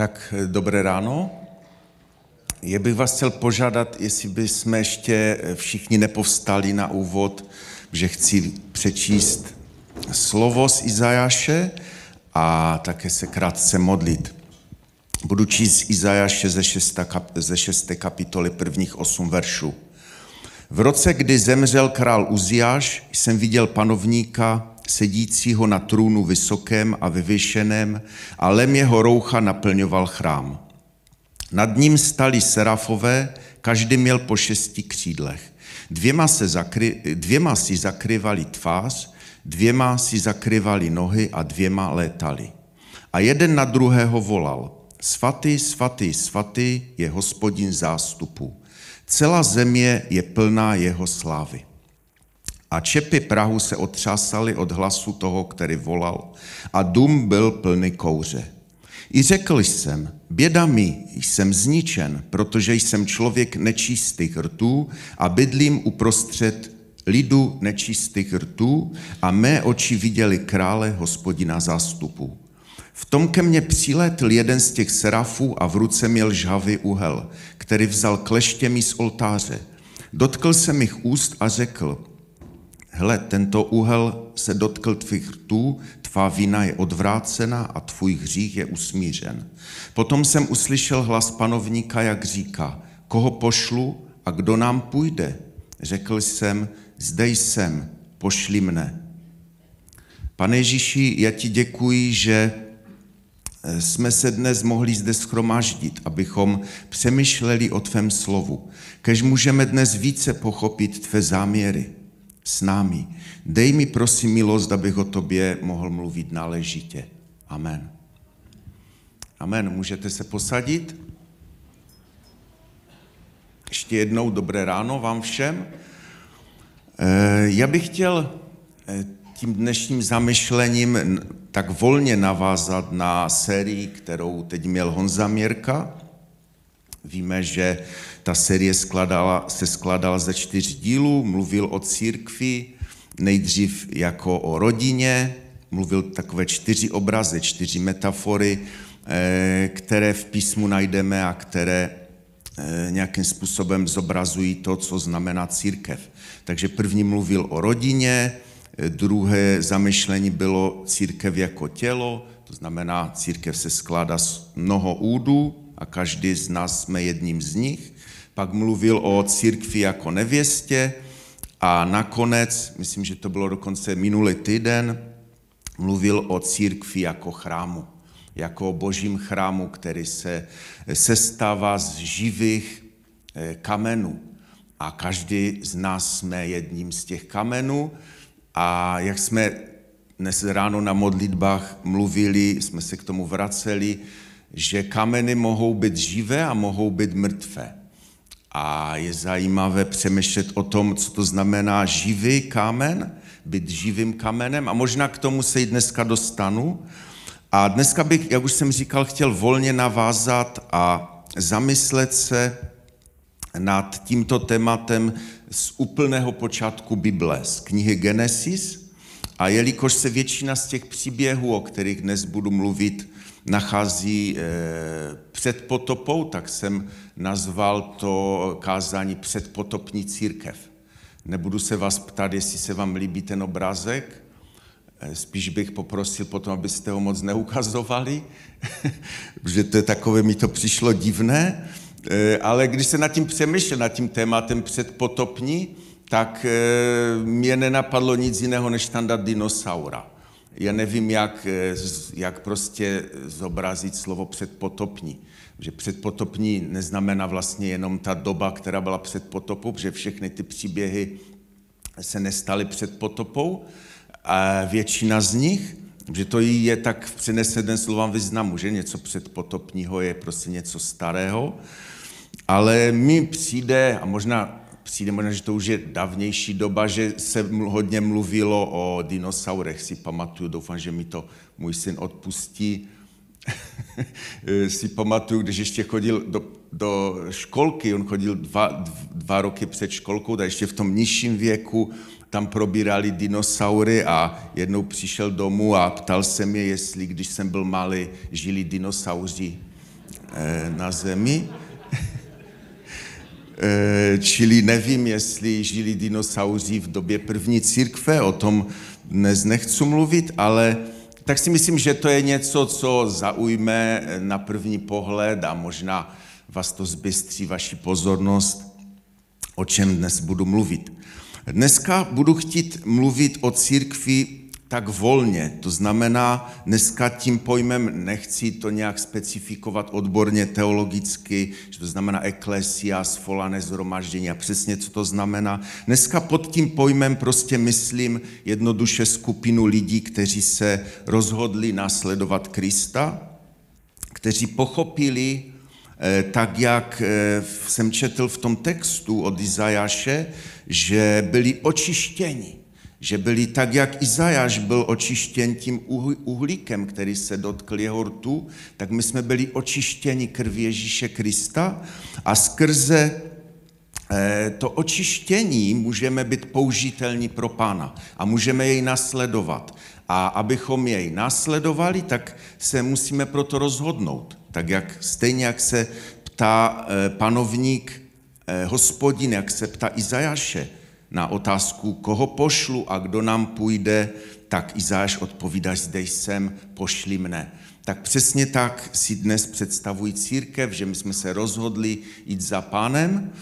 Tak eh, dobré ráno. Já bych vás chtěl požádat, jestli by jsme ještě eh, všichni nepovstali na úvod, že chci přečíst slovo z Izajáše a také se krátce modlit. Budu číst Izajáše ze 6. Kap, ze 6. kapitoly prvních 8 veršů. V roce, kdy zemřel král Uziáš, jsem viděl panovníka sedícího na trůnu vysokém a vyvěšeném a lem jeho roucha naplňoval chrám. Nad ním stali serafové, každý měl po šesti křídlech. Dvěma, se zakry, dvěma si zakryvali tvář, dvěma si zakryvali nohy a dvěma létali. A jeden na druhého volal, svatý, svatý, svatý je hospodin zástupu. Celá země je plná jeho slávy. A čepy Prahu se otřásaly od hlasu toho, který volal, a dům byl plný kouře. I řekl jsem, běda mi, jsem zničen, protože jsem člověk nečistých rtů a bydlím uprostřed lidu nečistých rtů a mé oči viděli krále hospodina zástupu. V tom ke mně přiletl jeden z těch serafů a v ruce měl žhavý úhel, který vzal kleštěmi z oltáře. Dotkl se mých úst a řekl, Hle, tento úhel se dotkl tvých rtů, tvá vina je odvrácena a tvůj hřích je usmířen. Potom jsem uslyšel hlas panovníka, jak říká, koho pošlu a kdo nám půjde? Řekl jsem, zde jsem, pošli mne. Pane Ježíši, já ti děkuji, že eh, jsme se dnes mohli zde schromáždit, abychom přemýšleli o tvém slovu. Kež můžeme dnes více pochopit tvé záměry s námi. Dej mi prosím milost, abych o tobě mohl mluvit náležitě. Amen. Amen. Můžete se posadit? Ještě jednou dobré ráno vám všem. Eh, já bych chtěl eh, tím dnešním zamyšlením tak volně navázat na sérii, kterou teď měl Honza Měrka. Víme, že ta série skladala, se skladala ze čtyř dílů, mluvil o církvi, nejdřív jako o rodině, mluvil takové čtyři obrazy, čtyři metafory, eh, které v písmu najdeme a které eh, nějakým způsobem zobrazují to, co znamená církev. Takže první mluvil o rodině, eh, druhé zamyšlení bylo církev jako tělo, to znamená, církev se skládá z mnoho údů a každý z nás jsme jedním z nich pak mluvil o církvi jako nevěstě a nakonec, myslím, že to bylo dokonce minulý týden, mluvil o církvi jako chrámu, jako o božím chrámu, který se sestává z živých eh, kamenů. A každý z nás jsme jedním z těch kamenů a jak jsme dnes ráno na modlitbách mluvili, jsme se k tomu vraceli, že kameny mohou být živé a mohou být mrtvé. A je zajímavé přemýšlet o tom, co to znamená živý kámen, být živým kamenem a možná k tomu se i dneska dostanu. A dneska bych, jak už jsem říkal, chtěl volně navázat a zamyslet se nad tímto tématem z úplného počátku Bible, z knihy Genesis. A jelikož se většina z těch příběhů, o kterých dnes budu mluvit, nachází eh, před potopou, tak jsem nazval to kázání předpotopní církev. Nebudu se vás ptát, jestli se vám líbí ten obrázek, eh, spíš bych poprosil potom, abyste ho moc neukazovali, protože to je takové, mi to přišlo divné, eh, ale když se nad tím přemýšlel, nad tím tématem předpotopní, tak mě nenapadlo nic jiného než standard dinosaura já nevím, jak, eh, jak prostě zobrazit slovo předpotopní. Že předpotopní neznamená vlastně jenom ta doba, která byla před potopou, protože všechny ty příběhy se nestaly před potopou, a většina z nich, že to je tak v přeneseném slovám významu, že něco předpotopního je prostě něco starého, ale mi přijde, a možná přijde možná, že to už je dávnější doba, že se hodně mluvilo o dinosaurech, si pamatuju, doufám, že mi to můj syn odpustí, si pamatuju, když ještě chodil do, do školky, on chodil dva, dva roky před školkou, tak ještě v tom nižším věku, tam probírali dinosaury a jednou přišel domů a ptal se mě, jestli když jsem byl malý, žili dinosauři eh, na zemi. Eh, čili nevím, jestli žili dinosauři v době první církve, o tom dnes nechci mluvit, ale tak si myslím, že to je něco, co zaujme na první pohled a možná vás to zbystří vaši pozornost, o čem dnes budu mluvit. Dneska budu chtít mluvit o církvi tak volně. To znamená, dneska tím pojmem nechci to nějak specifikovat odborně teologicky, že to znamená eklesia, svolané zhromaždění a přesně, co to znamená. Dneska pod tím pojmem prostě myslím jednoduše skupinu lidí, kteří se rozhodli následovat Krista, kteří pochopili, eh, tak jak eh, jsem četl v tom textu od Izajaše, že byli očištěni že byli tak, jak Izajáš byl očištěn tím uhlíkem, který se dotkl jeho rtu, tak my jsme byli očištěni krví Ježíše Krista a skrze eh, to očištění můžeme být použitelní pro Pána a můžeme jej nasledovat. A abychom jej nasledovali, tak se musíme proto rozhodnout. Tak jak stejně jak se ptá eh, panovník eh, hospodin, jak se ptá Izajaše, na otázku, koho pošlu a kdo nám půjde, tak Izáš odpovídá, zde jsem, pošli mne. Tak přesně tak si dnes představují církev, že my jsme se rozhodli jít za pánem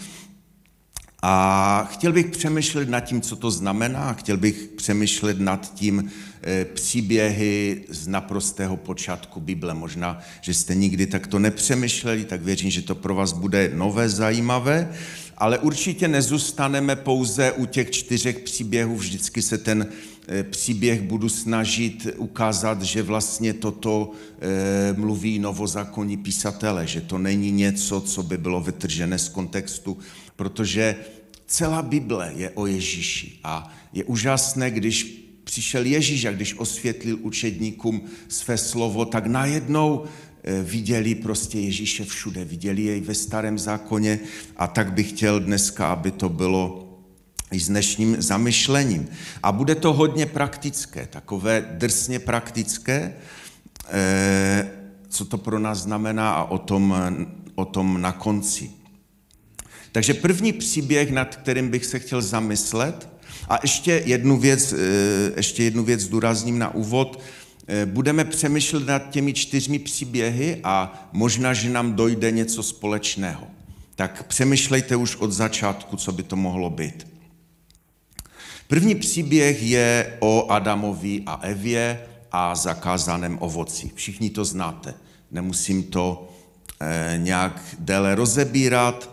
a chtěl bych přemýšlet nad tím, co to znamená, chtěl bych přemýšlet nad tím e, příběhy z naprostého počátku Bible. Možná, že jste nikdy takto nepřemýšleli, tak věřím, že to pro vás bude nové, zajímavé ale určitě nezůstaneme pouze u těch čtyřech příběhů. Vždycky se ten eh, příběh budu snažit ukázat, že vlastně toto eh, mluví novozákonní písatele, že to není něco, co by bylo vytržené z kontextu, protože celá Bible je o Ježíši a je úžasné, když přišel Ježíš a když osvětlil učedníkům své slovo, tak najednou viděli prostě Ježíše všude, viděli jej ve starém zákoně a tak bych chtěl dneska, aby to bylo i s dnešním zamyšlením. A bude to hodně praktické, takové drsně praktické, eh, co to pro nás znamená a o tom, o tom na konci. Takže první příběh, nad kterým bych se chtěl zamyslet, a ještě jednu věc, eh, ještě jednu věc zdůrazním na úvod, Eh, budeme přemýšlet nad těmi čtyřmi příběhy a možná, že nám dojde něco společného. Tak přemýšlejte už od začátku, co by to mohlo být. První příběh je o Adamovi a Evě a zakázaném ovoci. Všichni to znáte, nemusím to eh, nějak déle rozebírat.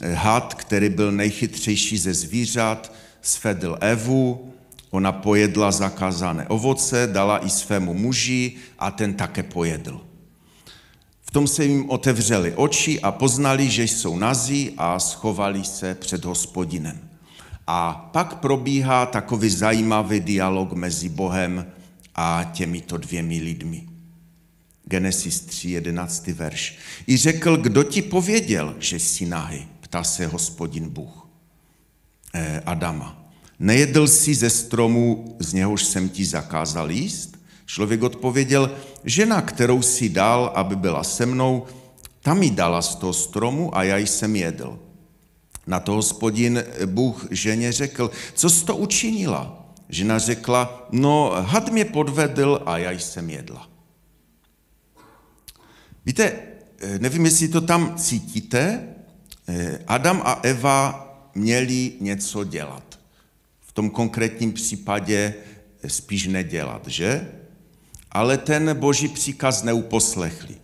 Eh, had, který byl nejchytřejší ze zvířat, svedl Evu, Ona pojedla zakázané ovoce, dala i svému muži a ten také pojedl. V tom se jim otevřeli oči a poznali, že jsou nazí a schovali se před hospodinem. A pak probíhá takový zajímavý dialog mezi Bohem a těmito dvěmi lidmi. Genesis 3, 11. verš. I řekl, kdo ti pověděl, že jsi nahy, ptá se hospodin Bůh. Eh, Adama. Nejedl jsi ze stromu, z něhož jsem ti zakázal jíst? Člověk odpověděl, žena, kterou si dal, aby byla se mnou, ta mi dala z toho stromu a já jsem jedl. Na to hospodin Bůh ženě řekl, co jsi to učinila? Žena řekla, no had mě podvedl a já jsem jedla. Víte, nevím, jestli to tam cítíte, Adam a Eva měli něco dělat tom konkrétním případě spíš nedělat, že? Ale ten boží příkaz neuposlechli.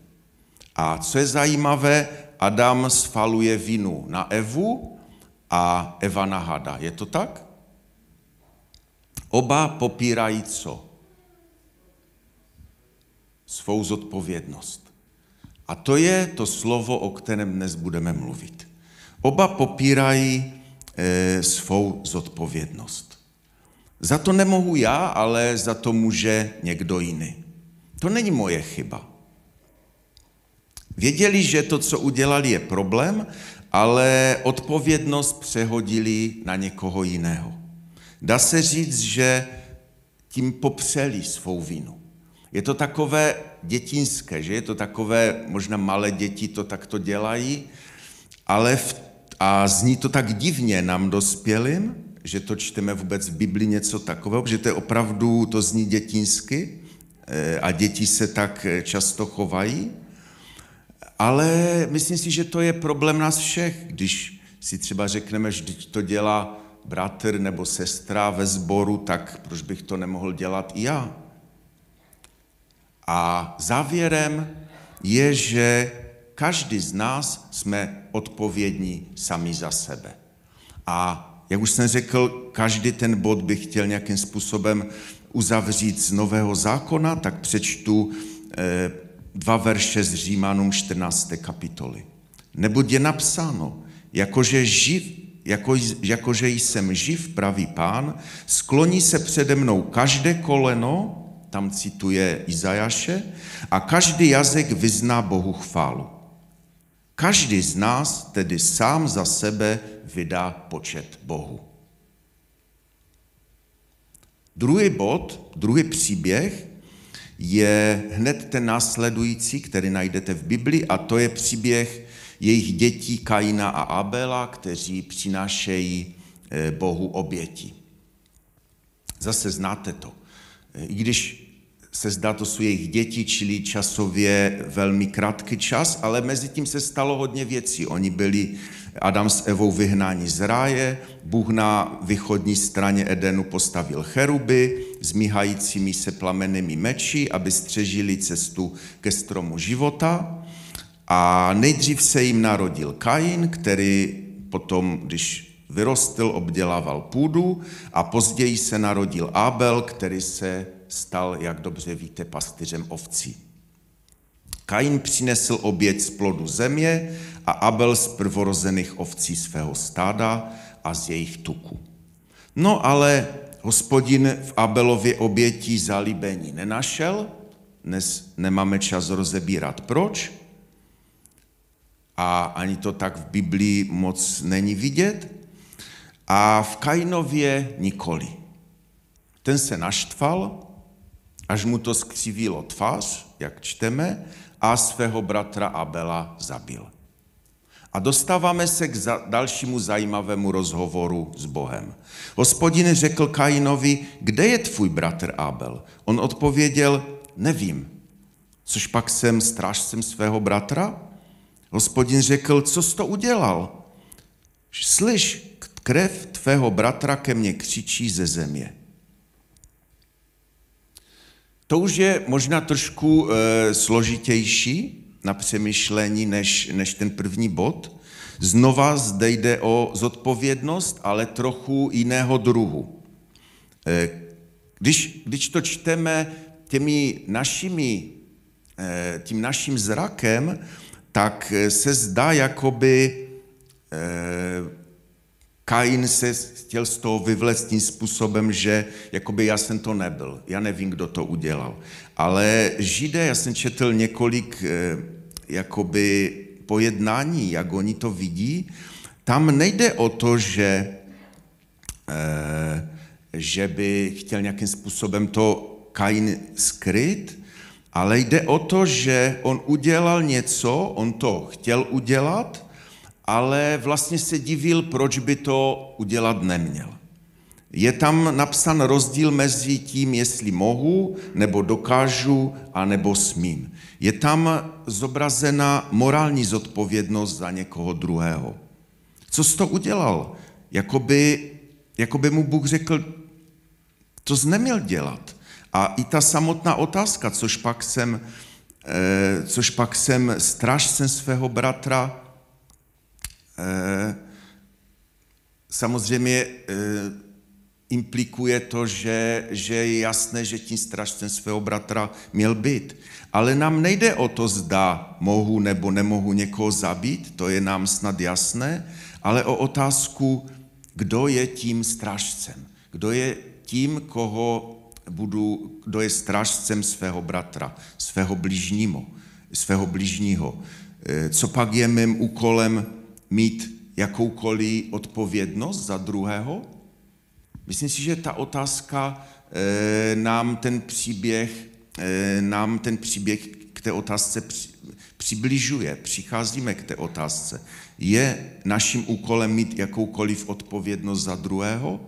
A co je zajímavé, Adam sfaluje vinu na Evu a Eva na Hada. Je to tak? Oba popírají co? Svou zodpovědnost. A to je to slovo, o kterém dnes budeme mluvit. Oba popírají svou zodpovědnost. Za to nemohu já, ale za to může někdo jiný. To není moje chyba. Věděli, že to, co udělali, je problém, ale odpovědnost přehodili na někoho jiného. Dá se říct, že tím popřeli svou vinu. Je to takové dětinské, že je to takové, možná malé děti to takto dělají, ale v, a zní to tak divně nám dospělým, že to čteme vůbec v Bibli něco takového, že to je opravdu, to zní dětinsky eh, a děti se tak eh, často chovají. Ale myslím si, že to je problém nás všech, když si třeba řekneme, že to dělá bratr nebo sestra ve sboru, tak proč bych to nemohl dělat i já? A závěrem je, že každý z nás jsme odpovědní sami za sebe. A jak už jsem řekl, každý ten bod bych chtěl nějakým způsobem uzavřít z Nového zákona, tak přečtu eh, dva verše z Římanům 14. kapitoly. Neboť je napsáno, jakože živ, jako, jakože jsem živ, pravý pán, skloní se přede mnou každé koleno, tam cituje Izajaše, a každý jazyk vyzná Bohu chválu. Každý z nás tedy sám za sebe vydá počet Bohu. Druhý bod, druhý příběh je hned ten následující, který najdete v Bibli, a to je příběh jejich dětí Kaina a Abela, kteří přinášejí eh, Bohu oběti. Zase znáte to. I když se zdá, to jsou jejich děti, čili časově velmi krátký čas, ale mezi tím se stalo hodně věcí. Oni byli Adam s Evou vyhnáni z ráje, Bůh na východní straně Edenu postavil cheruby s míhajícími se plamenými meči, aby střežili cestu ke stromu života. A nejdřív se jim narodil Kain, který potom, když vyrostl, obdělával půdu a později se narodil Abel, který se stal, jak dobře víte, pastýřem ovcí. Kain přinesl oběť z plodu země a Abel z prvorozených ovcí svého stáda a z jejich tuku. No ale hospodin v Abelově oběti zalíbení nenašel, dnes nemáme čas rozebírat proč, a ani to tak v Biblii moc není vidět, a v Kainově nikoli. Ten se naštval, až mu to skřivilo tvář, jak čteme, a svého bratra Abela zabil. A dostáváme se k dalšímu zajímavému rozhovoru s Bohem. Hospodin řekl Kainovi, kde je tvůj bratr Abel? On odpověděl, nevím. Což pak jsem strážcem svého bratra? Hospodin řekl, co jsi to udělal? Slyš, krev tvého bratra ke mně křičí ze země. To už je možná trošku e, složitější na přemýšlení než, než ten první bod. Znova zde jde o zodpovědnost, ale trochu jiného druhu. E, když, když to čteme těmi našimi, e, tím naším zrakem, tak se zdá, jakoby e, Kain se chtěl z toho vyvléct tím způsobem, že jakoby já jsem to nebyl, já nevím, kdo to udělal. Ale Židé, já jsem četl několik eh, jakoby pojednání, jak oni to vidí, tam nejde o to, že, eh, že by chtěl nějakým způsobem to Kain skryt, ale jde o to, že on udělal něco, on to chtěl udělat, ale vlastně se divil, proč by to udělat neměl. Je tam napsan rozdíl mezi tím, jestli mohu, nebo dokážu, a nebo smím. Je tam zobrazena morální zodpovědnost za někoho druhého. Co jsi to udělal? Jakoby, jakoby mu Bůh řekl, to jsi neměl dělat. A i ta samotná otázka, což pak jsem, eh, což pak jsem strážcem svého bratra, samozřejmě eh, implikuje to, že, že je jasné, že tím strašcem svého bratra měl být. Ale nám nejde o to, zda mohu nebo nemohu někoho zabít, to je nám snad jasné, ale o otázku, kdo je tím strážcem. Kdo je tím, koho budu, kdo je strážcem svého bratra, svého bližního, svého bližního. Eh, co pak je mým úkolem mít jakoukoliv odpovědnost za druhého? Myslím si, že ta otázka e, nám ten příběh nám ten příběh k té otázce přibližuje, přicházíme k té otázce. Je naším úkolem mít jakoukoliv odpovědnost za druhého?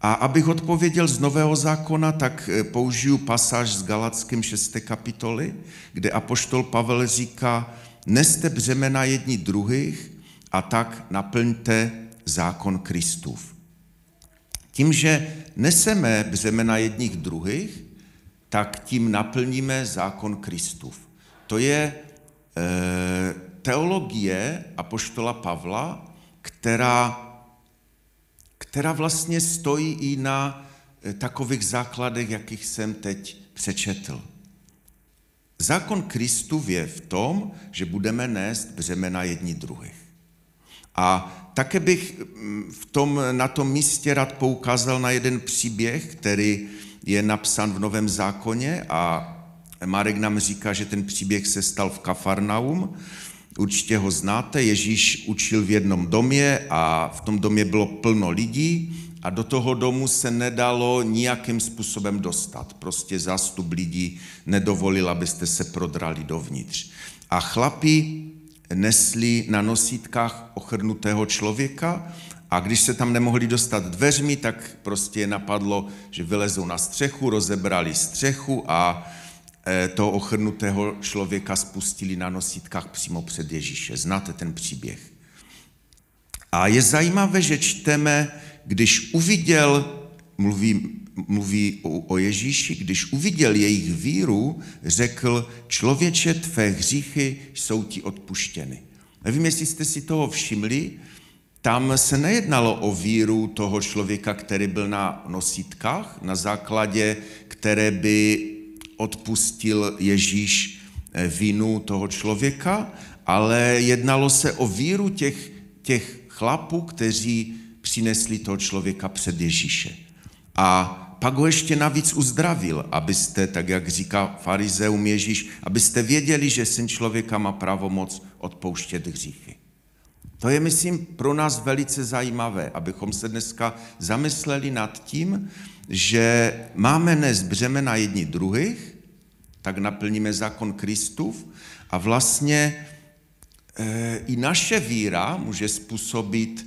A abych odpověděl z Nového zákona, tak eh, použiju pasáž z Galackým 6. kapitoly, kde apoštol Pavel říká, neste břemena jedni druhých a tak naplňte zákon Kristův. Tím, že neseme břemena jedních druhých, tak tím naplníme zákon Kristův. To je e, teologie apoštola Pavla, která, která vlastně stojí i na e, takových základech, jakých jsem teď přečetl. Zákon Kristův je v tom, že budeme nést břemena jedni druhých. A také bych mm, v tom, na tom místě rád poukázal na jeden příběh, který je napsán v Novém zákoně a Marek nám říká, že ten příběh se stal v Kafarnaum. Určitě ho znáte, Ježíš učil v jednom domě a v tom domě bylo plno lidí a do toho domu se nedalo nijakým způsobem dostat. Prostě zástup lidí nedovolil, abyste se prodrali dovnitř. A chlapi nesli na nosítkách ochrnutého člověka a když se tam nemohli dostat dveřmi, tak prostě je napadlo, že vylezou na střechu, rozebrali střechu a e, toho ochrnutého člověka spustili na nosítkách přímo před Ježíše. Znáte ten příběh. A je zajímavé, že čteme, když uviděl, mluví, mluví o, o Ježíši, když uviděl jejich víru, řekl, člověče, tvé hříchy jsou ti odpuštěny. Nevím, jestli jste si toho všimli, tam se nejednalo o víru toho člověka, který byl na nosítkách, na základě které by odpustil Ježíš eh, vinu toho člověka, ale jednalo se o víru těch, těch chlapů, kteří přinesli toho člověka před Ježíše. A pak ho ještě navíc uzdravil, abyste, tak jak říká farizeum Ježíš, abyste věděli, že syn člověka má pravomoc odpouštět hříchy. To je, myslím, pro nás velice zajímavé, abychom se dneska zamysleli nad tím, že máme nést břemena jedni druhých, tak naplníme zákon Kristův a vlastně e, i naše víra může způsobit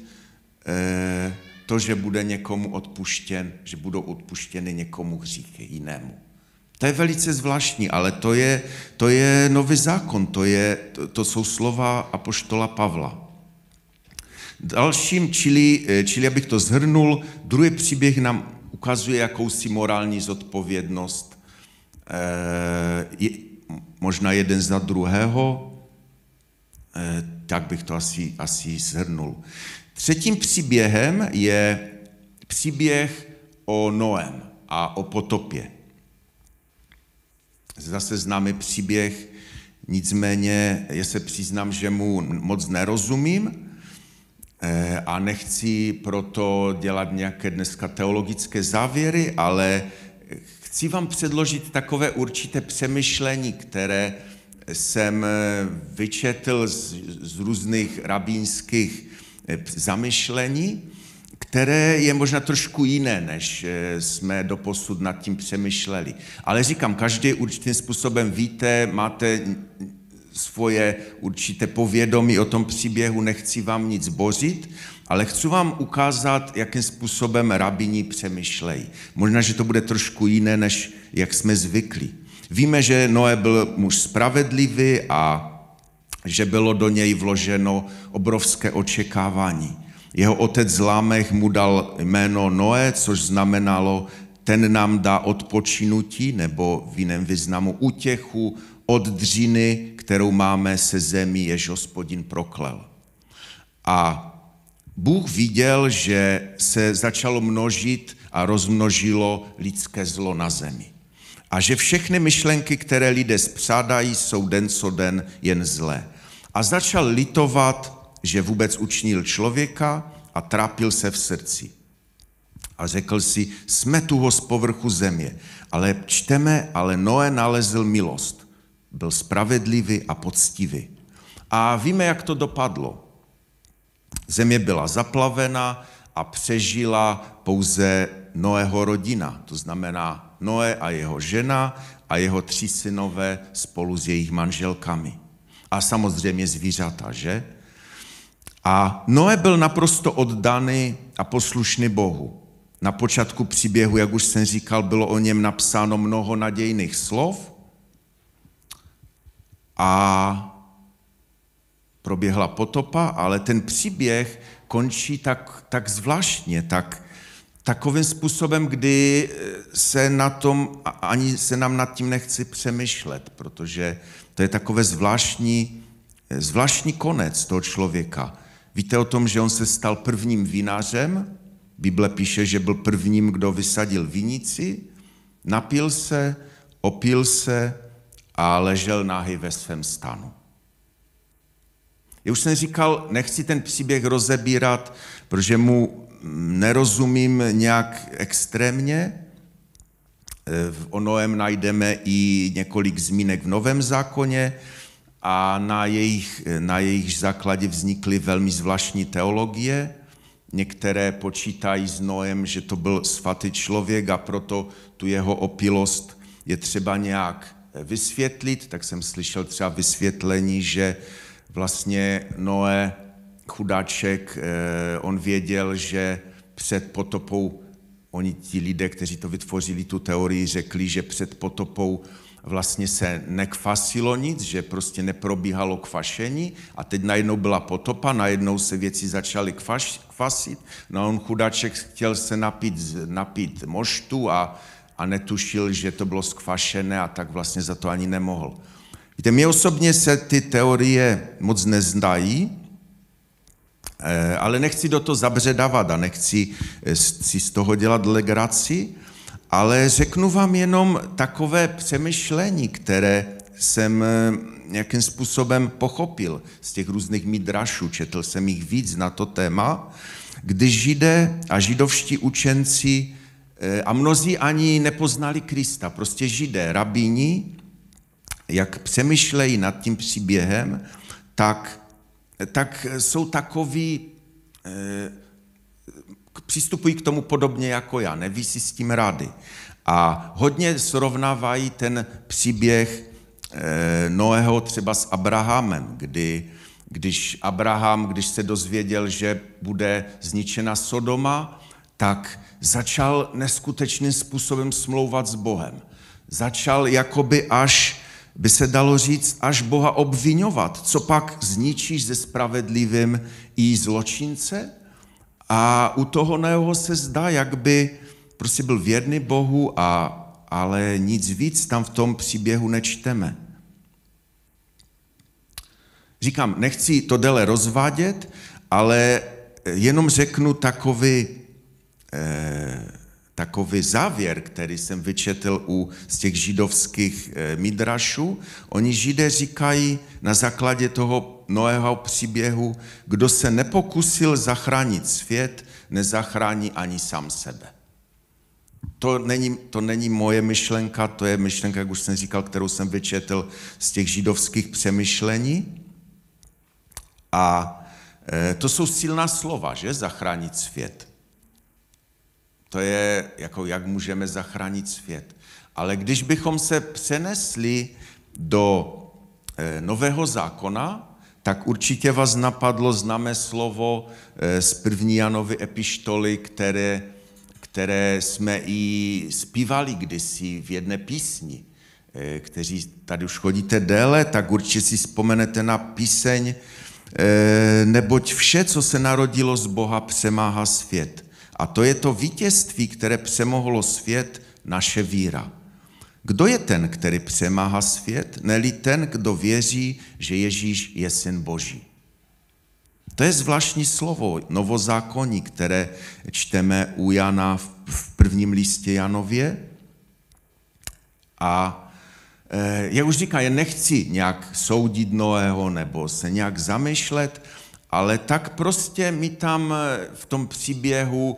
e, to, že bude někomu odpuštěn, že budou odpuštěny někomu hříchy jinému. To je velice zvláštní, ale to je, to je nový zákon, to, je, to, to jsou slova apoštola Pavla. Dalším, čili, eh, čili abych to zhrnul, druhý příběh nám ukazuje jakousi morální zodpovědnost, e, možná jeden za druhého, e, tak bych to asi, asi zhrnul. Třetím příběhem je příběh o Noem a o potopě. Zase známe příběh, nicméně já se přiznám, že mu moc nerozumím eh, a nechci proto dělat nějaké dneska teologické závěry, ale chci vám předložit takové určité přemýšlení, které jsem vyčetl z, z různých rabínských Eh, zamyšlení, které je možná trošku jiné, než eh, jsme doposud nad tím přemýšleli. Ale říkám, každý určitým způsobem víte, máte svoje určité povědomí o tom příběhu, nechci vám nic bořit, ale chci vám ukázat, jakým způsobem rabini přemýšlejí. Možná, že to bude trošku jiné, než jak jsme zvyklí. Víme, že Noé byl muž spravedlivý a že bylo do něj vloženo obrovské očekávání. Jeho otec Lámech mu dal jméno Noé, což znamenalo, ten nám dá odpočinutí, nebo v jiném významu útěchu od dřiny, kterou máme se zemí, jež hospodin proklel. A Bůh viděl, že se začalo množit a rozmnožilo lidské zlo na zemi. A že všechny myšlenky, které lidé spřádají, jsou den co den jen zlé a začal litovat, že vůbec učinil člověka a trápil se v srdci. A řekl si, jsme tu z povrchu země, ale čteme, ale Noé nalezl milost. Byl spravedlivý a poctivý. A víme, jak to dopadlo. Země byla zaplavena a přežila pouze Noého rodina, to znamená Noé a jeho žena a jeho tři synové spolu s jejich manželkami. A samozřejmě zvířata, že? A Noé byl naprosto oddaný a poslušný Bohu. Na počátku příběhu, jak už jsem říkal, bylo o něm napsáno mnoho nadějných slov a proběhla potopa, ale ten příběh končí tak, tak zvláštně, tak, takovým způsobem, kdy se na tom, ani se nám nad tím nechci přemýšlet, protože to je takové zvláštní, zvláštní konec toho člověka. Víte o tom, že on se stal prvním vinařem? Bible píše, že byl prvním, kdo vysadil vinici, napil se, opil se a ležel náhy ve svém stanu. Já už jsem říkal, nechci ten příběh rozebírat, protože mu nerozumím nějak extrémně. V Onoem najdeme i několik zmínek v Novém zákoně a na jejich, na jejich základě vznikly velmi zvláštní teologie. Některé počítají s Noem, že to byl svatý člověk a proto tu jeho opilost je třeba nějak vysvětlit. Tak jsem slyšel třeba vysvětlení, že vlastně Noé, chudáček, eh, on věděl, že před potopou, oni ti lidé, kteří to vytvořili, tu teorii, řekli, že před potopou vlastně se nekvasilo nic, že prostě neprobíhalo kvašení a teď najednou byla potopa, najednou se věci začaly kvaš, kvasit, no on chudáček chtěl se napít, napít moštu a, a netušil, že to bylo skvašené a tak vlastně za to ani nemohl. Víte, mě osobně se ty teorie moc nezdají, eh, ale nechci do toho zabředávat a nechci eh, si z toho dělat legraci, ale řeknu vám jenom takové přemýšlení, které jsem eh, nějakým způsobem pochopil z těch různých midrašů, četl jsem jich víc na to téma, když židé a židovští učenci a mnozí ani nepoznali Krista, prostě židé, rabíni, jak přemýšlejí nad tím příběhem, tak, tak jsou takový, eh, přistupují k tomu podobně jako já, neví si s tím rady. A hodně srovnávají ten příběh eh, Noého třeba s Abrahamem, kdy, když Abraham, když se dozvěděl, že bude zničena Sodoma, tak začal neskutečným způsobem smlouvat s Bohem. Začal jakoby až by se dalo říct, až Boha obvinovat. Co pak zničíš ze spravedlivým i zločince? A u toho Neho se zdá, jak by prostě byl věrný Bohu, a, ale nic víc tam v tom příběhu nečteme. Říkám, nechci to déle rozvádět, ale jenom řeknu takový eh, takový závěr, který jsem vyčetl u z těch židovských eh, midrašů. Oni židé říkají na základě toho Noého příběhu, kdo se nepokusil zachránit svět, nezachrání ani sám sebe. To není, to není moje myšlenka, to je myšlenka, jak už jsem říkal, kterou jsem vyčetl z těch židovských přemýšlení. A eh, to jsou silná slova, že? Zachránit svět. To je, jako jak můžeme zachránit svět. Ale když bychom se přenesli do eh, nového zákona, tak určitě vás napadlo známé slovo eh, z první Janovy epištoly, které, které jsme i zpívali kdysi v jedné písni. Eh, kteří tady už chodíte déle, tak určitě si vzpomenete na píseň Neboť vše, co se narodilo z Boha, přemáhá svět. A to je to vítězství, které přemohlo svět, naše víra. Kdo je ten, který přemáhá svět? Neli ten, kdo věří, že Ježíš je syn Boží. To je zvláštní slovo, novozákonní, které čteme u Jana v prvním listě Janově. A eh, já už říkám, já nechci nějak soudit Noého nebo se nějak zamýšlet, ale tak prostě mi tam eh, v tom příběhu,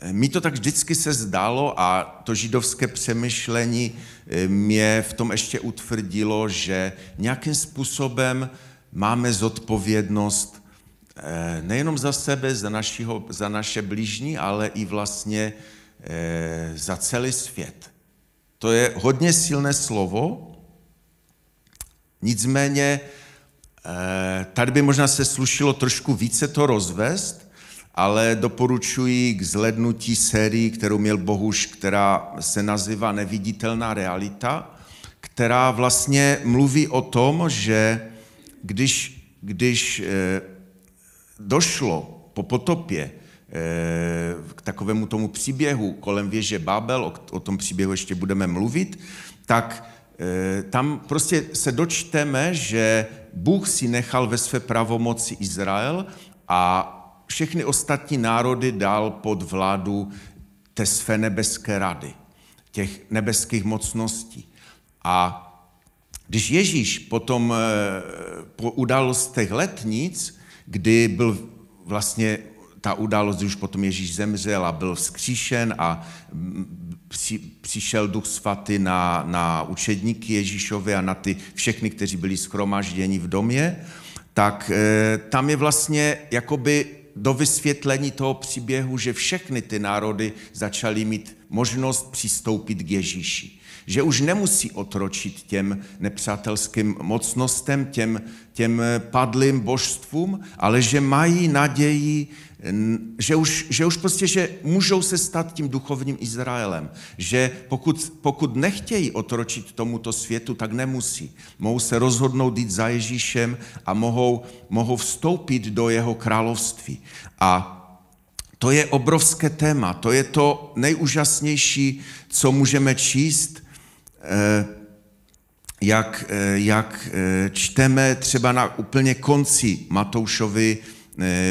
eh, mi to tak vždycky se zdálo a to židovské přemýšlení eh, mě v tom ještě utvrdilo, že nějakým způsobem máme zodpovědnost nejenom za sebe, za, našiho, za naše blížní, ale i vlastně za celý svět. To je hodně silné slovo, nicméně tady by možná se slušilo trošku více to rozvést, ale doporučuji k zhlednutí sérii, kterou měl Bohuš, která se nazývá Neviditelná realita, která vlastně mluví o tom, že když, když eh, došlo po potopě eh, k takovému tomu příběhu kolem věže Babel, o, tom příběhu ještě budeme mluvit, tak eh, tam prostě se dočteme, že Bůh si nechal ve své pravomoci Izrael a všechny ostatní národy dal pod vládu té své nebeské rady, těch nebeských mocností. A když Ježíš potom eh, po událostech letnic, kdy byl vlastně ta událost, už potom Ježíš zemřel a byl vzkříšen a mm, přišel Duch Svatý na, na učedníky Ježíšovi a na ty všechny, kteří byli schromažděni v domě, tak e, tam je vlastně jakoby do vysvětlení toho příběhu, že všechny ty národy začaly mít možnost přistoupit k Ježíši. Že už nemusí otročit těm nepřátelským mocnostem, těm, těm padlým božstvům, ale že mají naději, že už, že už prostě, že můžou se stát tím duchovním Izraelem. Že pokud, pokud nechtějí otročit tomuto světu, tak nemusí. Mohou se rozhodnout jít za Ježíšem a mohou, mohou vstoupit do jeho království. A to je obrovské téma, to je to nejúžasnější, co můžeme číst, eh, jak, eh, jak eh, čteme třeba na úplně konci Matoušovi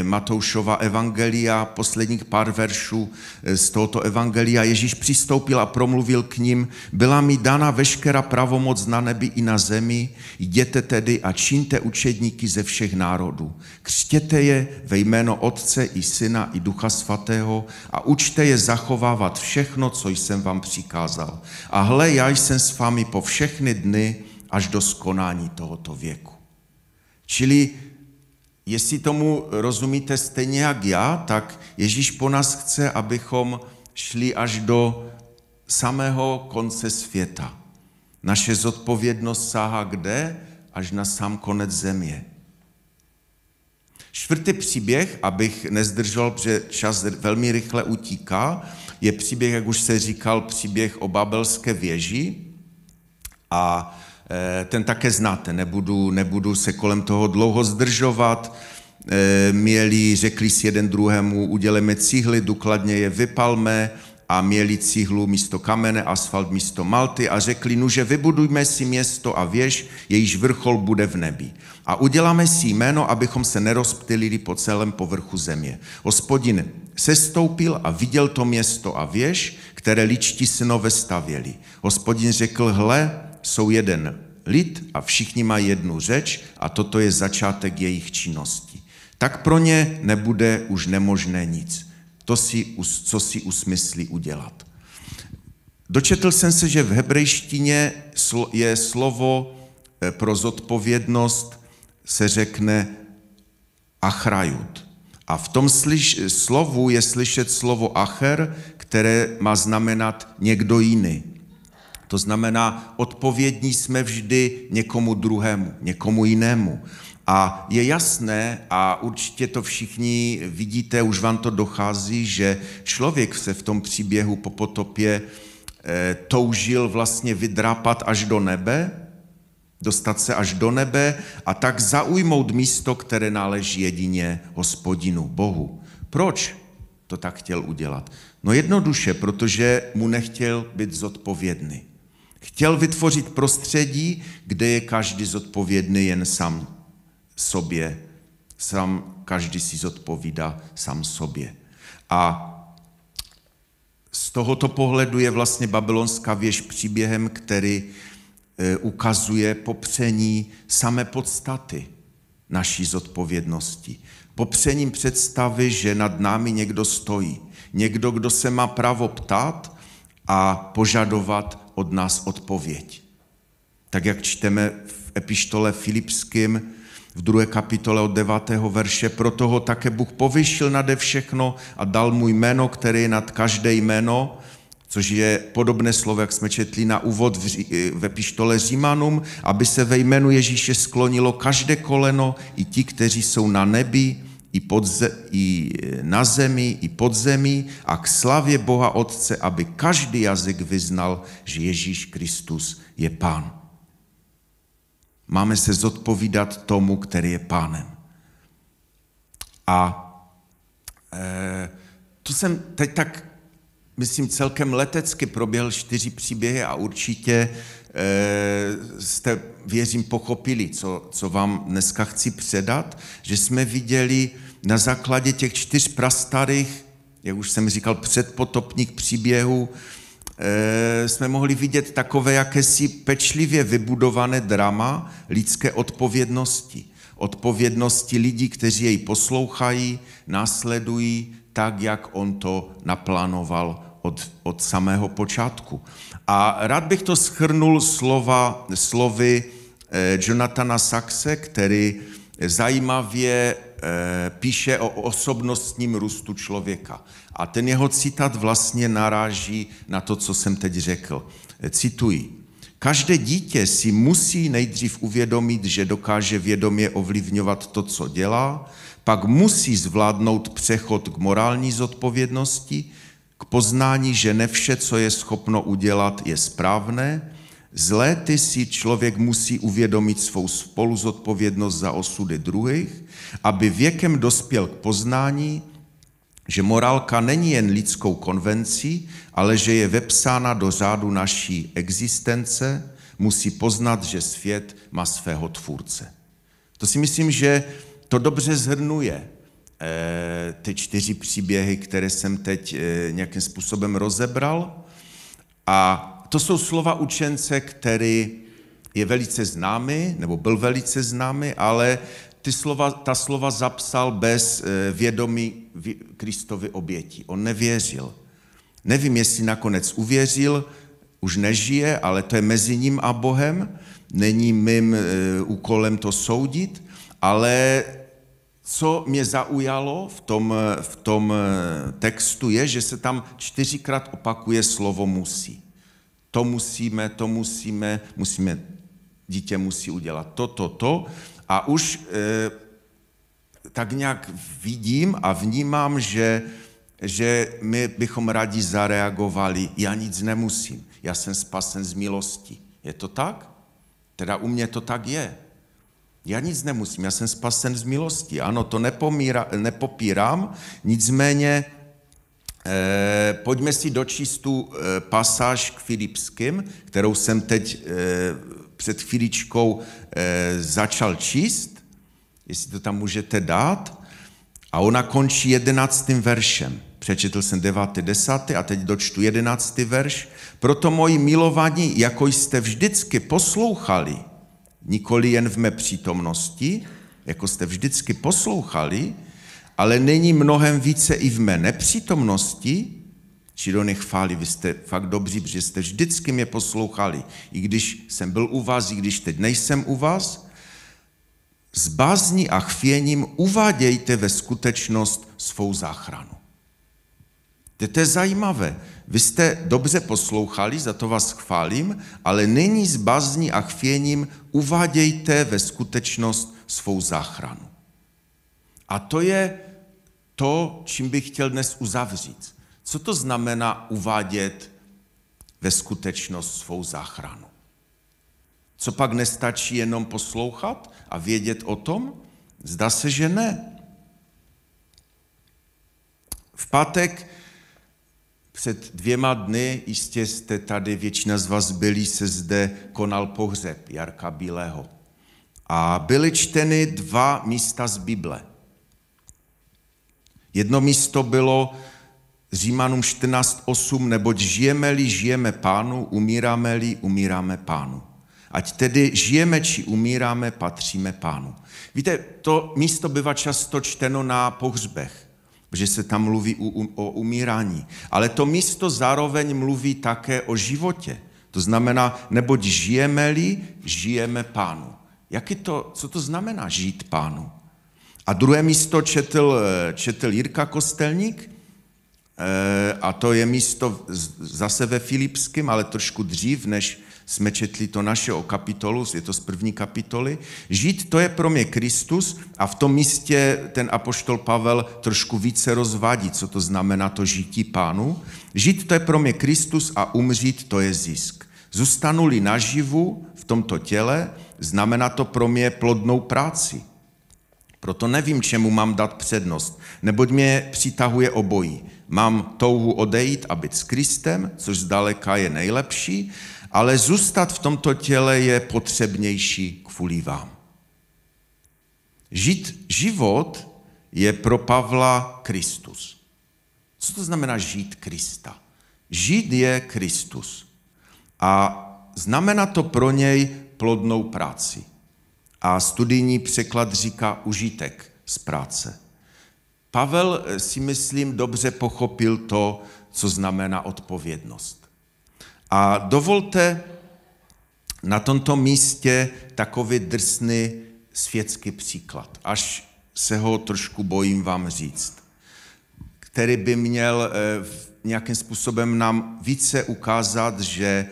Matoušova evangelia, posledních pár veršů eh, z tohoto evangelia. Ježíš přistoupil a promluvil k ním, byla mi dána veškerá pravomoc na nebi i na zemi, jděte tedy a čiňte učedníky ze všech národů. Křtěte je ve jméno Otce i Syna i Ducha Svatého a učte je zachovávat všechno, co jsem vám přikázal. A hle, já jsem s vámi po všechny dny až do skonání tohoto věku. Čili Jestli tomu rozumíte stejně jak já, tak Ježíš po nás chce, abychom šli až do samého konce světa. Naše zodpovědnost sáhá kde? Až na sám konec země. Čtvrtý příběh, abych nezdržel, protože čas velmi rychle utíká, je příběh, jak už se říkal, příběh o babelské věži. A ten také znáte, nebudu, nebudu se kolem toho dlouho zdržovat. Eh, měli, řekli si jeden druhému, uděleme cihly, důkladně je vypalme a měli cihlu místo kamene, asfalt místo malty a řekli, nuže vybudujme si město a věž, jejíž vrchol bude v nebi. A uděláme si jméno, abychom se nerozptylili po celém povrchu země. Hospodin sestoupil a viděl to město a věž, které ličtí synové stavěli. Hospodin řekl, hle, jsou jeden lid a všichni mají jednu řeč a toto je začátek jejich činnosti. Tak pro ně nebude už nemožné nic. To si, co si usmyslí udělat. Dočetl jsem se, že v hebrejštině je slovo eh, pro zodpovědnost se řekne achrajut. A v tom slyš, slovu je slyšet slovo acher, které má znamenat někdo jiný. To znamená, odpovědní jsme vždy někomu druhému, někomu jinému. A je jasné, a určitě to všichni vidíte, už vám to dochází, že člověk se v tom příběhu po potopě e, toužil vlastně vydrápat až do nebe, dostat se až do nebe a tak zaujmout místo, které náleží jedině hospodinu, Bohu. Proč to tak chtěl udělat? No jednoduše, protože mu nechtěl být zodpovědný. Chtěl vytvořit prostředí, kde je každý zodpovědný jen sám sobě. Sám každý si zodpovídá sám sobě. A z tohoto pohledu je vlastně babylonská věž příběhem, který e, ukazuje popření samé podstaty naší zodpovědnosti. Popřením představy, že nad námi někdo stojí. Někdo, kdo se má právo ptát a požadovat od nás odpověď. Tak jak čteme v epištole Filipským v druhé kapitole od 9. verše, proto ho také Bůh povyšil nade všechno a dal mu jméno, které je nad každé jméno, což je podobné slovo, jak jsme četli na úvod ve pištole Římanům, aby se ve jménu Ježíše sklonilo každé koleno, i ti, kteří jsou na nebi, i, podze, i na zemi, i pod zemi a k slavě Boha Otce, aby každý jazyk vyznal, že Ježíš Kristus je Pán. Máme se zodpovídat tomu, který je pánem. A e, tu jsem teď tak, myslím, celkem letecky proběhl čtyři příběhy a určitě e, jste, věřím, pochopili, co, co vám dneska chci předat, že jsme viděli na základě těch čtyř prastarých, jak už jsem říkal, předpotopních příběhů, Eh, jsme mohli vidět takové jakési pečlivě vybudované drama lidské odpovědnosti. Odpovědnosti lidí, kteří jej poslouchají, následují tak, jak on to naplánoval od, od samého počátku. A rád bych to schrnul slova, slovy eh, Jonathana Saxe, který zajímavě píše o osobnostním růstu člověka. A ten jeho citát vlastně naráží na to, co jsem teď řekl. Eh, cituji. Každé dítě si musí nejdřív uvědomit, že dokáže vědomě ovlivňovat to, co dělá, pak musí zvládnout přechod k morální zodpovědnosti, k poznání, že ne vše, co je schopno udělat, je správné, z léty si člověk musí uvědomit svou spoluzodpovědnost za osudy druhých, aby věkem dospěl k poznání, že morálka není jen lidskou konvencí, ale že je vepsána do řádu naší existence, musí poznat, že svět má svého tvůrce. To si myslím, že to dobře zhrnuje eh, ty čtyři příběhy, které jsem teď eh, nějakým způsobem rozebral. A to jsou slova učence, který je velice známý, nebo byl velice známý, ale ty slova, ta slova zapsal bez eh, vědomí Kristovi oběti. On nevěřil. Nevím, jestli nakonec uvěřil, už nežije, ale to je mezi ním a Bohem. Není mým eh, úkolem to soudit, ale co mě zaujalo v tom, v tom eh, textu je, že se tam čtyřikrát opakuje slovo musí to musíme, to musíme, musíme, dítě musí udělat to, to, to. A už e, tak nějak vidím a vnímám, že, že my bychom rádi zareagovali, já nic nemusím, já jsem spasen z milosti. Je to tak? Teda u mě to tak je. Já nic nemusím, já jsem spasen z milosti. Ano, to nepomíra, nepopírám, nicméně Eh, pojďme si dočíst tu eh, pasáž k Filipským, kterou jsem teď eh, před chvíličkou začal číst, jestli to tam můžete dát. A ona končí jedenáctým veršem. Přečetl jsem devátý, desátý a teď dočtu jedenáctý verš. Proto moji milovaní, jako jste vždycky poslouchali, nikoli jen v mé přítomnosti, jako jste vždycky poslouchali, ale není mnohem více i v mé nepřítomnosti, či do nich chváli, vy jste fakt dobří, protože jste vždycky mě poslouchali, i když jsem byl u vás, i když teď nejsem u vás, s bázní a chvěním uvádějte ve skutečnost svou záchranu. To je zajímavé. Vy jste dobře poslouchali, za to vás chválím, ale nyní s bázní a chvěním uvádějte ve skutečnost svou záchranu. A to je to, čím bych chtěl dnes uzavřít. Co to znamená uvádět ve skutečnost svou záchranu? Co pak nestačí jenom poslouchat a vědět o tom? Zdá se, že ne. V pátek před dvěma dny, jistě jste tady, většina z vás byli, se zde konal pohřeb Jarka Bílého. A byly čteny dva místa z Bible – Jedno místo bylo Římanům 14.8, neboť žijeme-li, žijeme pánu, umíráme-li, umíráme pánu. Ať tedy žijeme či umíráme, patříme pánu. Víte, to místo bývá často čteno na pohřbech, protože se tam mluví o umírání. Ale to místo zároveň mluví také o životě. To znamená, neboť žijeme-li, žijeme pánu. Jak je to, co to znamená žít pánu? A druhé místo četl, četl Jirka Kostelník a to je místo zase ve Filipském, ale trošku dřív, než jsme četli to naše o kapitolu, je to z první kapitoly. Žít to je pro mě Kristus a v tom místě ten apoštol Pavel trošku více rozvádí, co to znamená to žití pánu. Žít to je pro mě Kristus a umřít to je zisk. Zůstanu-li naživu v tomto těle, znamená to pro mě plodnou práci. Proto nevím, čemu mám dát přednost, neboť mě přitahuje obojí. Mám touhu odejít a být s Kristem, což zdaleka je nejlepší, ale zůstat v tomto těle je potřebnější kvůli vám. Žít život je pro Pavla Kristus. Co to znamená žít Krista? Žít je Kristus. A znamená to pro něj plodnou práci. A studijní překlad říká užitek z práce. Pavel eh, si myslím dobře pochopil to, co znamená odpovědnost. A dovolte na tomto místě takový drsný světský příklad, až se ho trošku bojím vám říct, který by měl eh, nějakým způsobem nám více ukázat, že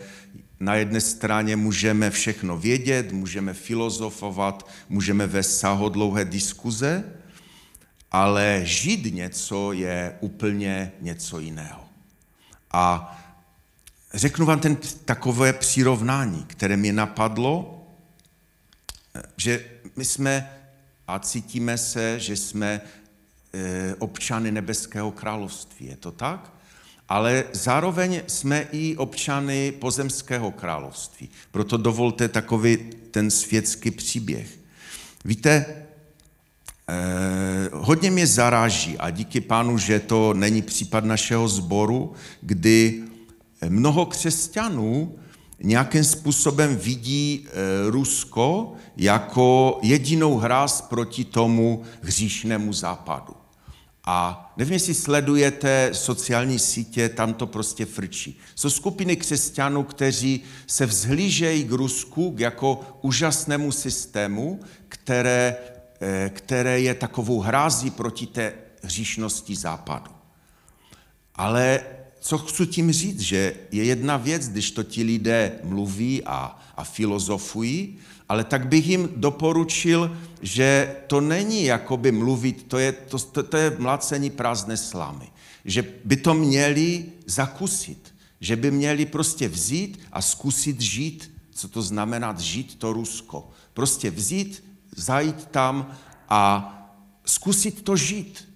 na jedné straně můžeme všechno vědět, můžeme filozofovat, můžeme vést sáhodlouhé diskuze, ale žít něco je úplně něco jiného. A řeknu vám ten takové přirovnání, které mě napadlo, že my jsme a cítíme se, že jsme e, občany nebeského království. Je to tak? Ale zároveň jsme i občany pozemského království. Proto dovolte takový ten světský příběh. Víte, Eh, hodně mě zaráží a díky pánu, že to není případ našeho sboru, kdy mnoho křesťanů nějakým způsobem vidí eh, Rusko jako jedinou hráz proti tomu hříšnému západu. A nevím, jestli sledujete sociální sítě, tam to prostě frčí. Jsou skupiny křesťanů, kteří se vzhlížejí k Rusku jako úžasnému systému, které Eh, které je takovou hrází proti té hříšnosti západu. Ale co chci tím říct, že je jedna věc, když to ti lidé mluví a, a filozofují, ale tak bych jim doporučil, že to není jakoby mluvit, to je, to, to, to je mlacení prázdné slámy. Že by to měli zakusit, že by měli prostě vzít a zkusit žít, co to znamená žít to Rusko. Prostě vzít zajít tam a zkusit to žít.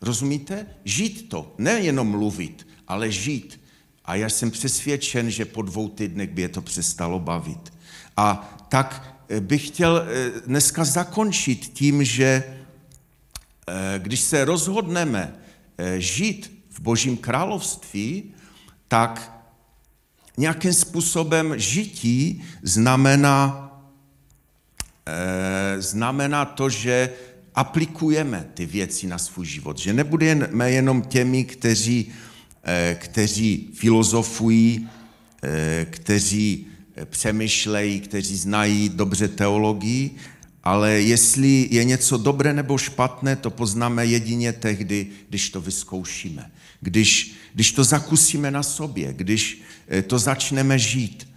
Rozumíte? Žít to. Nejenom mluvit, ale žít. A já jsem přesvědčen, že po dvou týdnech by je to přestalo bavit. A tak bych chtěl eh, dneska zakončit tím, že eh, když se rozhodneme žít v Božím království, tak nějakým způsobem žití znamená Eh, znamená to, že aplikujeme ty věci na svůj život. Že nebudeme jenom těmi, kteří, eh, kteří filozofují, eh, kteří přemýšlejí, kteří znají dobře teologii, ale jestli je něco dobré nebo špatné, to poznáme jedině tehdy, když to vyzkoušíme. Když, když to zakusíme na sobě, když to začneme žít.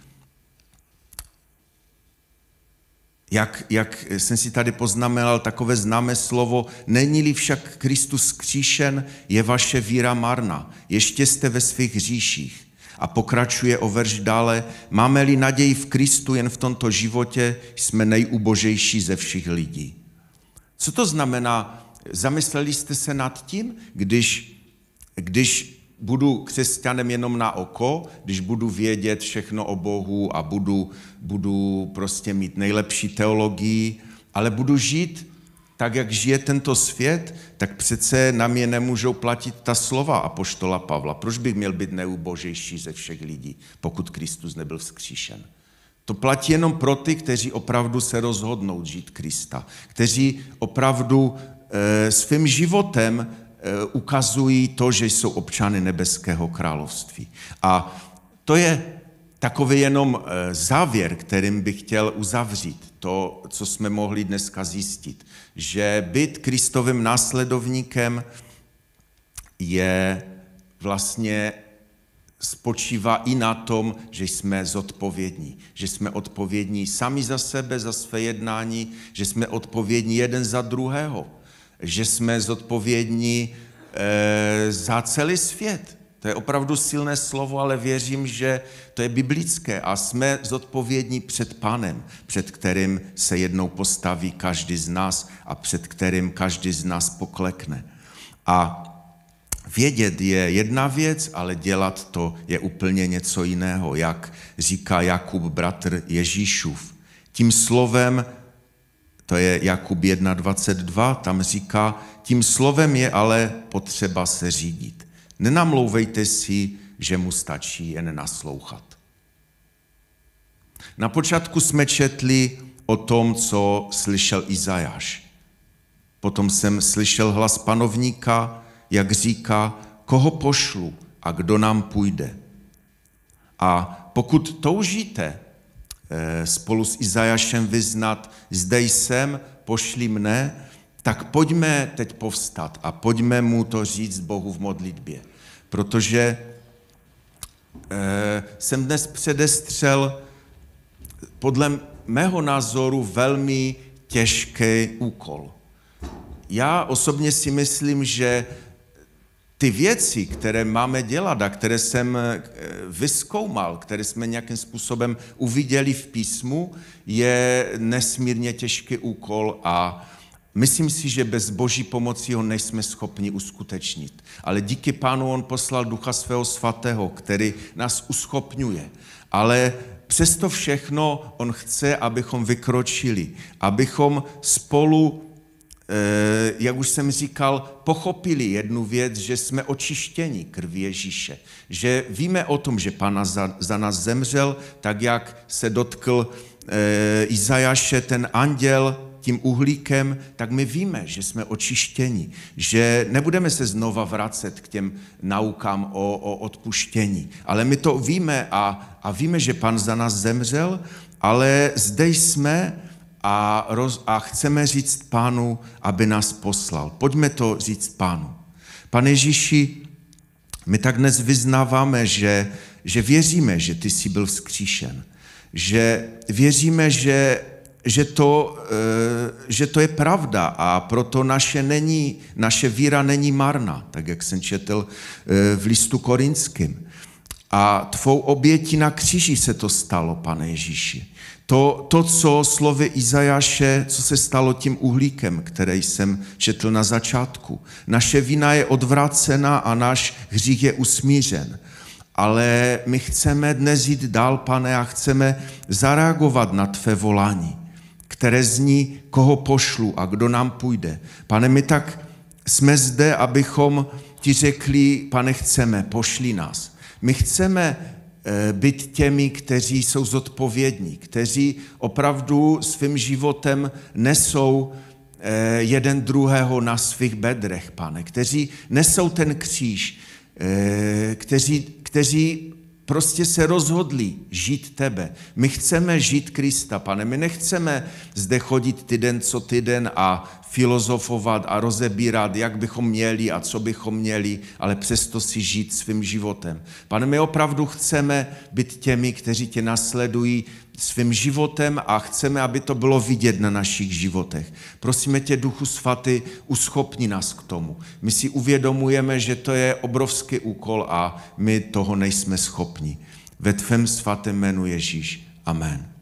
Jak, jak jsem si tady poznamenal takové známé slovo, není-li však Kristus kříšen, je vaše víra marná. Ještě jste ve svých hříších. A pokračuje o verš dále, máme-li naději v Kristu jen v tomto životě, jsme nejubožejší ze všech lidí. Co to znamená? Zamysleli jste se nad tím, když, když budu křesťanem jenom na oko, když budu vědět všechno o Bohu a budu, budu prostě mít nejlepší teologii, ale budu žít tak, jak žije tento svět, tak přece na mě nemůžou platit ta slova apoštola Pavla. Proč bych měl být neubožejší ze všech lidí, pokud Kristus nebyl vzkříšen? To platí jenom pro ty, kteří opravdu se rozhodnou žít Krista, kteří opravdu e, svým životem Eh, ukazují to, že jsou občany nebeského království. A to je takový jenom eh, závěr, kterým bych chtěl uzavřít to, co jsme mohli dneska zjistit. Že být Kristovým následovníkem je vlastně spočívá i na tom, že jsme zodpovědní. Že jsme odpovědní sami za sebe, za své jednání, že jsme odpovědní jeden za druhého, že jsme zodpovědní e, za celý svět. To je opravdu silné slovo, ale věřím, že to je biblické a jsme zodpovědní před Pánem, před kterým se jednou postaví každý z nás a před kterým každý z nás poklekne. A Vědět je jedna věc, ale dělat to je úplně něco jiného, jak říká Jakub, bratr Ježíšův. Tím slovem, to je Jakub 1.22, tam říká, tím slovem je ale potřeba se řídit. Nenamlouvejte si, že mu stačí jen naslouchat. Na počátku jsme četli o tom, co slyšel Izajáš. Potom jsem slyšel hlas panovníka, jak říká, koho pošlu a kdo nám půjde. A pokud toužíte eh, spolu s Izajašem vyznat, zde jsem, pošli mne, tak pojďme teď povstat a pojďme mu to říct Bohu v modlitbě. Protože eh, jsem dnes předestřel podle mého názoru velmi těžký úkol. Já osobně si myslím, že ty věci, které máme dělat a které jsem eh, vyskoumal, které jsme nějakým způsobem uviděli v písmu, je nesmírně těžký úkol a myslím si, že bez boží pomoci ho nejsme schopni uskutečnit. Ale díky pánu on poslal ducha svého svatého, který nás uschopňuje. Ale přesto všechno on chce, abychom vykročili, abychom spolu Eh, jak už jsem říkal, pochopili jednu věc, že jsme očištěni krví Ježíše. Že víme o tom, že Pana za, za nás zemřel, tak jak se dotkl e, Izajaše ten anděl tím uhlíkem, tak my víme, že jsme očištěni, že nebudeme se znova vracet k těm naukám o, o odpuštění. Ale my to víme a, a víme, že Pan za nás zemřel, ale zde jsme a, roz, a chceme říct pánu, aby nás poslal. Pojďme to říct pánu. Pane Ježíši, my tak dnes vyznáváme, že, že věříme, že ty jsi byl vzkříšen. Že věříme, že, že, to, eh, že to je pravda a proto naše, není, naše víra není marná, tak jak jsem četl eh, v listu korinským. A tvou oběti na kříži se to stalo, pane Ježíši. To, to, co slovy Izajaše, co se stalo tím uhlíkem, který jsem četl na začátku. Naše vina je odvracena a náš hřích je usmířen. Ale my chceme dnes jít dál, pane, a chceme zareagovat na tvé volání, které zní, koho pošlu a kdo nám půjde. Pane, my tak jsme zde, abychom ti řekli, pane, chceme, pošli nás. My chceme Eh, být těmi, kteří jsou zodpovědní, kteří opravdu svým životem nesou eh, jeden druhého na svých bedrech, pane, kteří nesou ten kříž, eh, kteří, kteří prostě se rozhodli žít tebe. My chceme žít Krista, pane. My nechceme zde chodit týden co týden a filozofovat a rozebírat, jak bychom měli a co bychom měli, ale přesto si žít svým životem. Pane, my opravdu chceme být těmi, kteří tě nasledují svým životem a chceme, aby to bylo vidět na našich životech. Prosíme tě, Duchu Svatý, uschopni nás k tomu. My si uvědomujeme, že to je obrovský úkol a my toho nejsme schopni. Ve tvém svatém jménu Ježíš. Amen.